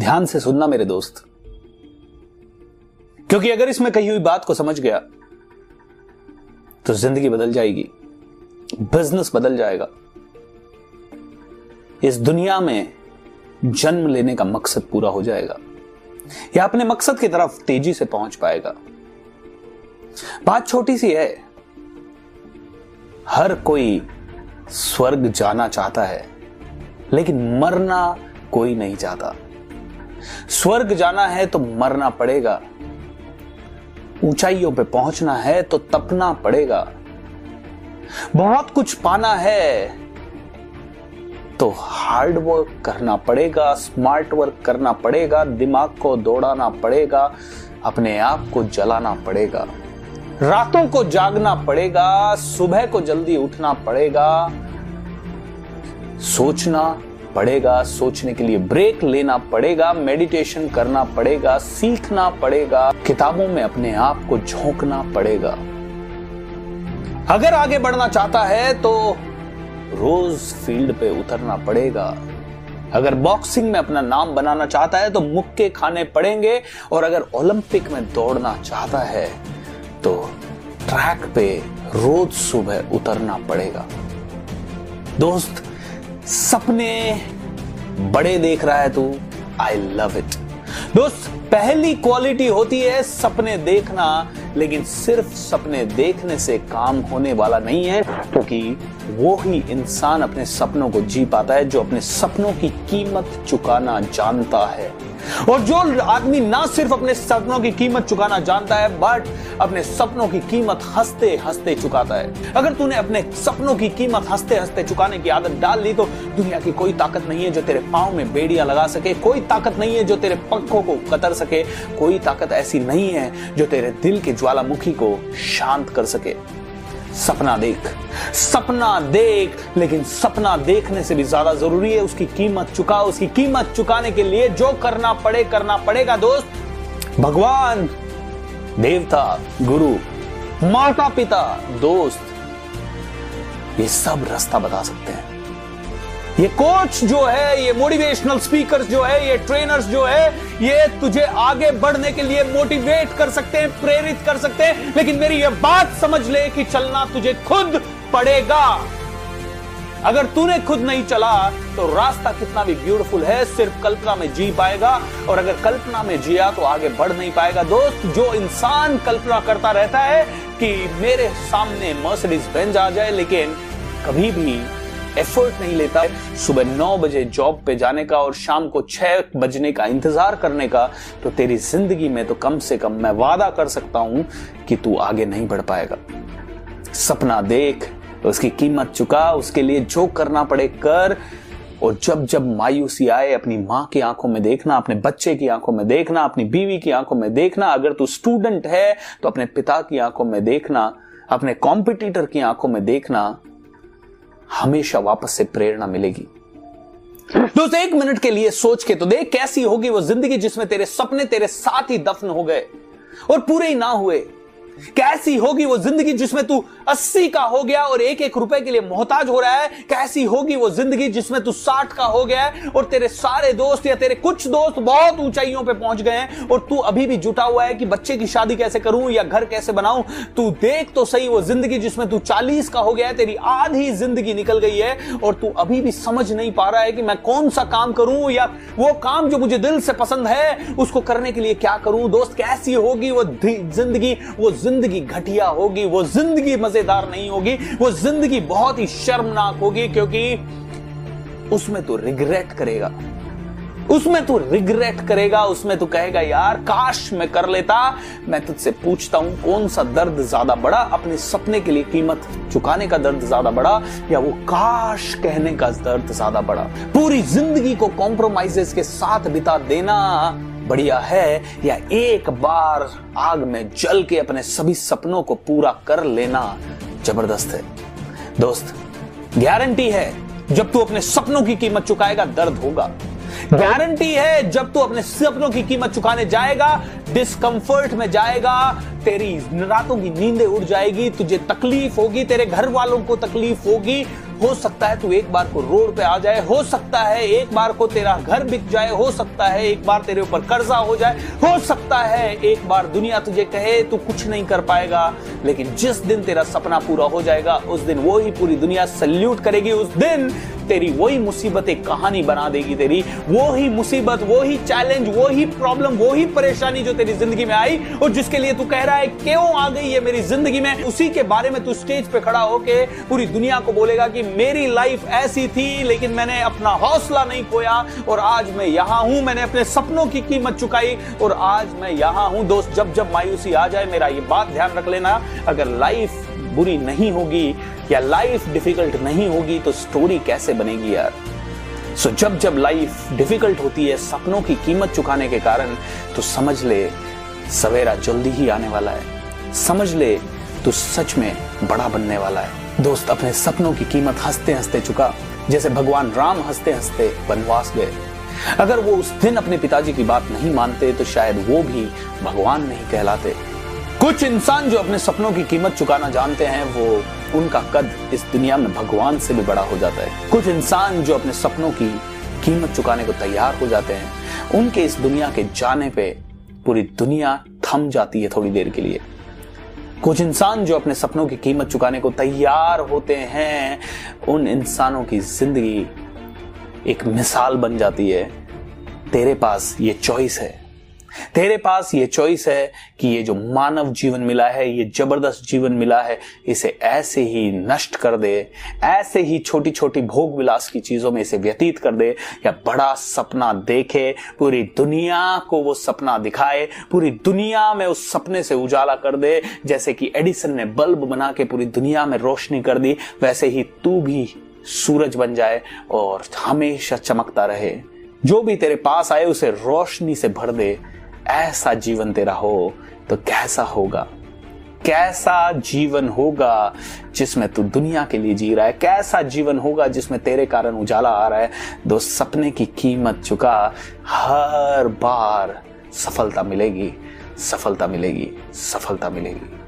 ध्यान से सुनना मेरे दोस्त। क्योंकि अगर इसमें कही हुई बात को समझ गया तो ज़िंदगी बदल जाएगी बिज़नेस बदल जाएगा। इस दुनिया में जन्म लेने का मकसद पूरा हो जाएगा। या अपने मकसद की तरफ़ तेज़ी से पहुँच पाएगा। बात छोटी सी है, हर कोई स्वर्ग जाना चाहता है, लेकिन मरना कोई नहीं चाहता। स्वर्ग जाना है तो मरना पड़ेगा। ऊंचाइयों पे पहुँचना है तो तपना पड़ेगा। बहुत कुछ पाना है तो हार्ड वर्क करना पड़ेगा स्मार्ट वर्क करना पड़ेगा, दिमाग को दौड़ाना पड़ेगा, अपने आप को जलाना पड़ेगा। रातों को जागना पड़ेगा, सुबह को जल्दी उठना पड़ेगा। सोचना पड़ेगा सोचने के लिए ब्रेक लेना पड़ेगा मेडिटेशन करना पड़ेगा, सीखना पड़ेगा, किताबों में अपने आप को झोंकना पड़ेगा। अगर आगे बढ़ना चाहता है तो रोज फ़ील्ड पे उतरना पड़ेगा। अगर बॉक्सिंग में अपना नाम बनाना चाहता है तो मुक्के खाने पड़ेंगे, और अगर ओलंपिक में दौड़ना चाहता है तो ट्रैक पे रोज सुबह उतरना पड़ेगा। दोस्त सपने बड़े देख रहा है तू। आई लव इट दोस्त, पहली क्वालिटी होती है सपने देखना। लेकिन सिर्फ़ सपने देखने से काम होने वाला नहीं है, क्योंकि वो ही इंसान अपने सपनों को जी पाता है, जो अपने सपनों की कीमत चुकाना जानता है। और जो आदमी ना सिर्फ़ अपने सपनों की कीमत चुकाना जानता है, बट अपने सपनों की कीमत हँसते हँसते चुकाता है। अगर तूने अपने सपनों की कीमत हँसते हँसते चुकाने की आदत डाल ली तो दुनिया की कोई ताकत नहीं है जो तेरे पाँव में बेड़ियाँ लगा सके, कोई ताकत नहीं है जो तेरे पंखों को कतर सके, कोई ताकत ऐसी नहीं है जो तेरे दिल के ज्वालामुखी को शांत कर सके। सपना देख। सपना देख, लेकिन सपना देखने से भी ज़्यादा ज़रूरी है उसकी कीमत चुका उसकी कीमत चुकाने के लिए जो करना पड़े, करना पड़ेगा दोस्त। भगवान, देवता, गुरु माता पिता दोस्त, ये सब रास्ता बता सकते हैं। ये कोच जो है, ये मोटिवेशनल स्पीकर्स जो है, ये ट्रेनर्स जो है, ये तुझे आगे बढ़ने के लिए मोटिवेट कर सकते हैं, प्रेरित कर सकते हैं, लेकिन मेरी ये बात समझ ले कि चलना तुझे खुद पड़ेगा। अगर तूने खुद नहीं चला तो रास्ता कितना भी ब्यूटीफुल है, सिर्फ़ कल्पना में जी पाएगा, और अगर कल्पना में जिया तो आगे बढ़ नहीं पाएगा। दोस्त, जो इंसान कल्पना करता रहता है कि मेरे सामने मर्सिडीज बेंज आ जाए, लेकिन कभी भी एफर्ट नहीं लेता, सुबह नौ बजे जॉब पे जाने का और शाम को छह बजने का इंतज़ार करने का तो तेरी ज़िंदगी में तो कम से कम मैं वादा कर सकता हूँ कि तू आगे नहीं बढ़ पाएगा। सपना देख उसकी कीमत चुका, उसके लिए जो करना पड़े, कर। और जब जब मायूसी आए, अपनी माँ की आँखों में देखना, अपने बच्चे की आँखों में देखना, अपनी बीवी की आँखों में देखना, अगर तू स्टूडेंट है तो अपने पिता की आँखों में देखना, अपने कॉम्पिटिटर की आँखों में देखना। हमेशा वापस से प्रेरणा मिलेगी। दोस्तों, एक मिनट के लिए सोच के तो देख कैसी होगी वो ज़िंदगी जिसमें तेरे सपने तेरे साथ ही दफन हो गए और पूरे ही ना हुए। कैसी होगी वो ज़िंदगी जिसमें तू अस्सी का हो गया और एक एक रुपए के लिए मोहताज हो रहा है। कैसी होगी वो ज़िंदगी जिसमें तू साठ का हो गया है और तेरे सारे दोस्त या तेरे कुछ दोस्त बहुत ऊंचाइयों पे पहुँच गए हैं और तू अभी भी जुटा हुआ है कि बच्चे की शादी कैसे करूँ या घर कैसे बनाऊँ। तू देख तो सही वो ज़िंदगी जिसमें तू चालीस का हो गया है, तेरी आधी ज़िंदगी निकल गई है और तू अभी भी समझ नहीं पा रहा है कि मैं कौन सा काम करूँ या वो काम जो मुझे दिल से पसंद है, उसको करने के लिए क्या करूँ। दोस्त कैसी होगी वो ज़िंदगी वो ज़िंदगी घटिया होगी, वो ज़िंदगी मज़ेदार नहीं होगी, वो ज़िंदगी बहुत ही शर्मनाक होगी क्योंकि उसमें तो रिग्रेट करेगा। उसमें तू रिग्रेट करेगा, उसमें तू कहेगा, यार, काश मैं कर लेता। मैं तुझसे पूछता हूँ, कौन सा दर्द ज़्यादा बड़ा? अपने सपने के लिए कीमत चुकाने का दर्द ज़्यादा बड़ा या वो काश कहने का दर्द ज़्यादा बड़ा? पूरी ज़िंदगी को कॉम्प्रोमाइजेस के साथ बिता देना। बढ़िया है या एक बार आग में जल के अपने सभी सपनों को पूरा कर लेना ज़बरदस्त है। दोस्त गारंटी है, जब तू अपने सपनों की कीमत चुकाएगा, दर्द होगा। गारंटी है, जब तू अपने सपनों की कीमत चुकाने जाएगा डिस्कंफर्ट में जाएगा, तेरी रातों की नींदें उड़ जाएगी, तुझे तकलीफ़ होगी, तेरे घर वालों को तकलीफ़ होगी हो सकता है तू एक बार को रोड पे आ जाए, हो सकता है एक बार को तेरा घर बिक जाए, हो सकता है एक बार तेरे ऊपर कर्जा हो जाए, हो सकता है एक बार दुनिया तुझे कहे, तू कुछ नहीं कर पाएगा, लेकिन जिस दिन तेरा सपना पूरा हो जाएगा, उस दिन वो ही पूरी दुनिया सल्यूट करेगी, उस दिन तेरी वही मुसीबत एक कहानी बना देगी तेरी। वो ही मुसीबत, वो ही चैलेंज वो ही प्रॉब्लम वो ही परेशानी जो तेरी ज़िंदगी में आई और जिसके लिए तू कह रहा है, क्यों आ गई है मेरी ज़िंदगी में? उसी के बारे में तू स्टेज पे खड़ा होके पूरी दुनिया को बोलेगा कि मेरी लाइफ ऐसी थी, लेकिन मैंने अपना हौसला नहीं खोया और आज मैं यहाँ हूँ। मैंने अपने सपनों की कीमत चुकाई और आज मैं यहाँ हूँ। दोस्त, जब जब मायूसी आ जाए, मेरा ये बात ध्यान रख लेना। अगर लाइफ बुरी नहीं होगी या लाइफ डिफ़िकल्ट नहीं होगी तो स्टोरी कैसे बनेगी यार? सो so, जब जब लाइफ डिफ़िकल्ट होती है सपनों की कीमत चुकाने के कारण तो समझ ले सवेरा जल्दी ही आने वाला है। समझ ले तो सच में बड़ा बनने वाला है। दोस्त अपने सपनों की कीमत हँसते हँसते चुका। जैसे भगवान राम हँसते हँसते वनवास गए। अगर वो उस दिन अपने पिताजी की बात नहीं मानते तो शायद वो भी भगवान नहीं कहलाते। कुछ इंसान जो अपने सपनों की कीमत चुकाना जानते हैं, वो उनका कद इस दुनिया में भगवान से भी बड़ा हो जाता है। कुछ इंसान जो अपने सपनों की कीमत चुकाने को तैयार हो जाते हैं, उनके इस दुनिया के जाने पे पूरी दुनिया थम जाती है थोड़ी देर के लिए। कुछ इंसान जो अपने सपनों की कीमत चुकाने को तैयार होते हैं, उन इंसानों की ज़िंदगी एक मिसाल बन जाती है। तेरे पास ये चॉइस है। तेरे पास ये चॉइस है कि ये जो मानव जीवन मिला है, ये ज़बरदस्त जीवन मिला है, इसे ऐसे ही नष्ट कर दे, ऐसे ही छोटी छोटी भोग विलास की चीज़ों में इसे व्यतीत कर दे, या बड़ा सपना देखे, पूरी दुनिया को वो सपना दिखाए, पूरी दुनिया में उस सपने से उजाला कर दे, जैसे कि एडिसन ने बल्ब बना के पूरी दुनिया में रोशनी कर दी, वैसे ही तू भी सूरज बन जाए और हमेशा चमकता रहे। जो भी तेरे पास आए, उसे रोशनी से भर दे। ऐसा जीवन तेरा हो तो कैसा होगा? कैसा जीवन होगा जिसमें तू दुनिया के लिए जी रहा है? कैसा जीवन होगा जिसमें तेरे कारण उजाला आ रहा है? दो सपने की कीमत चुका, हर बार सफलता मिलेगी सफलता मिलेगी सफलता मिलेगी।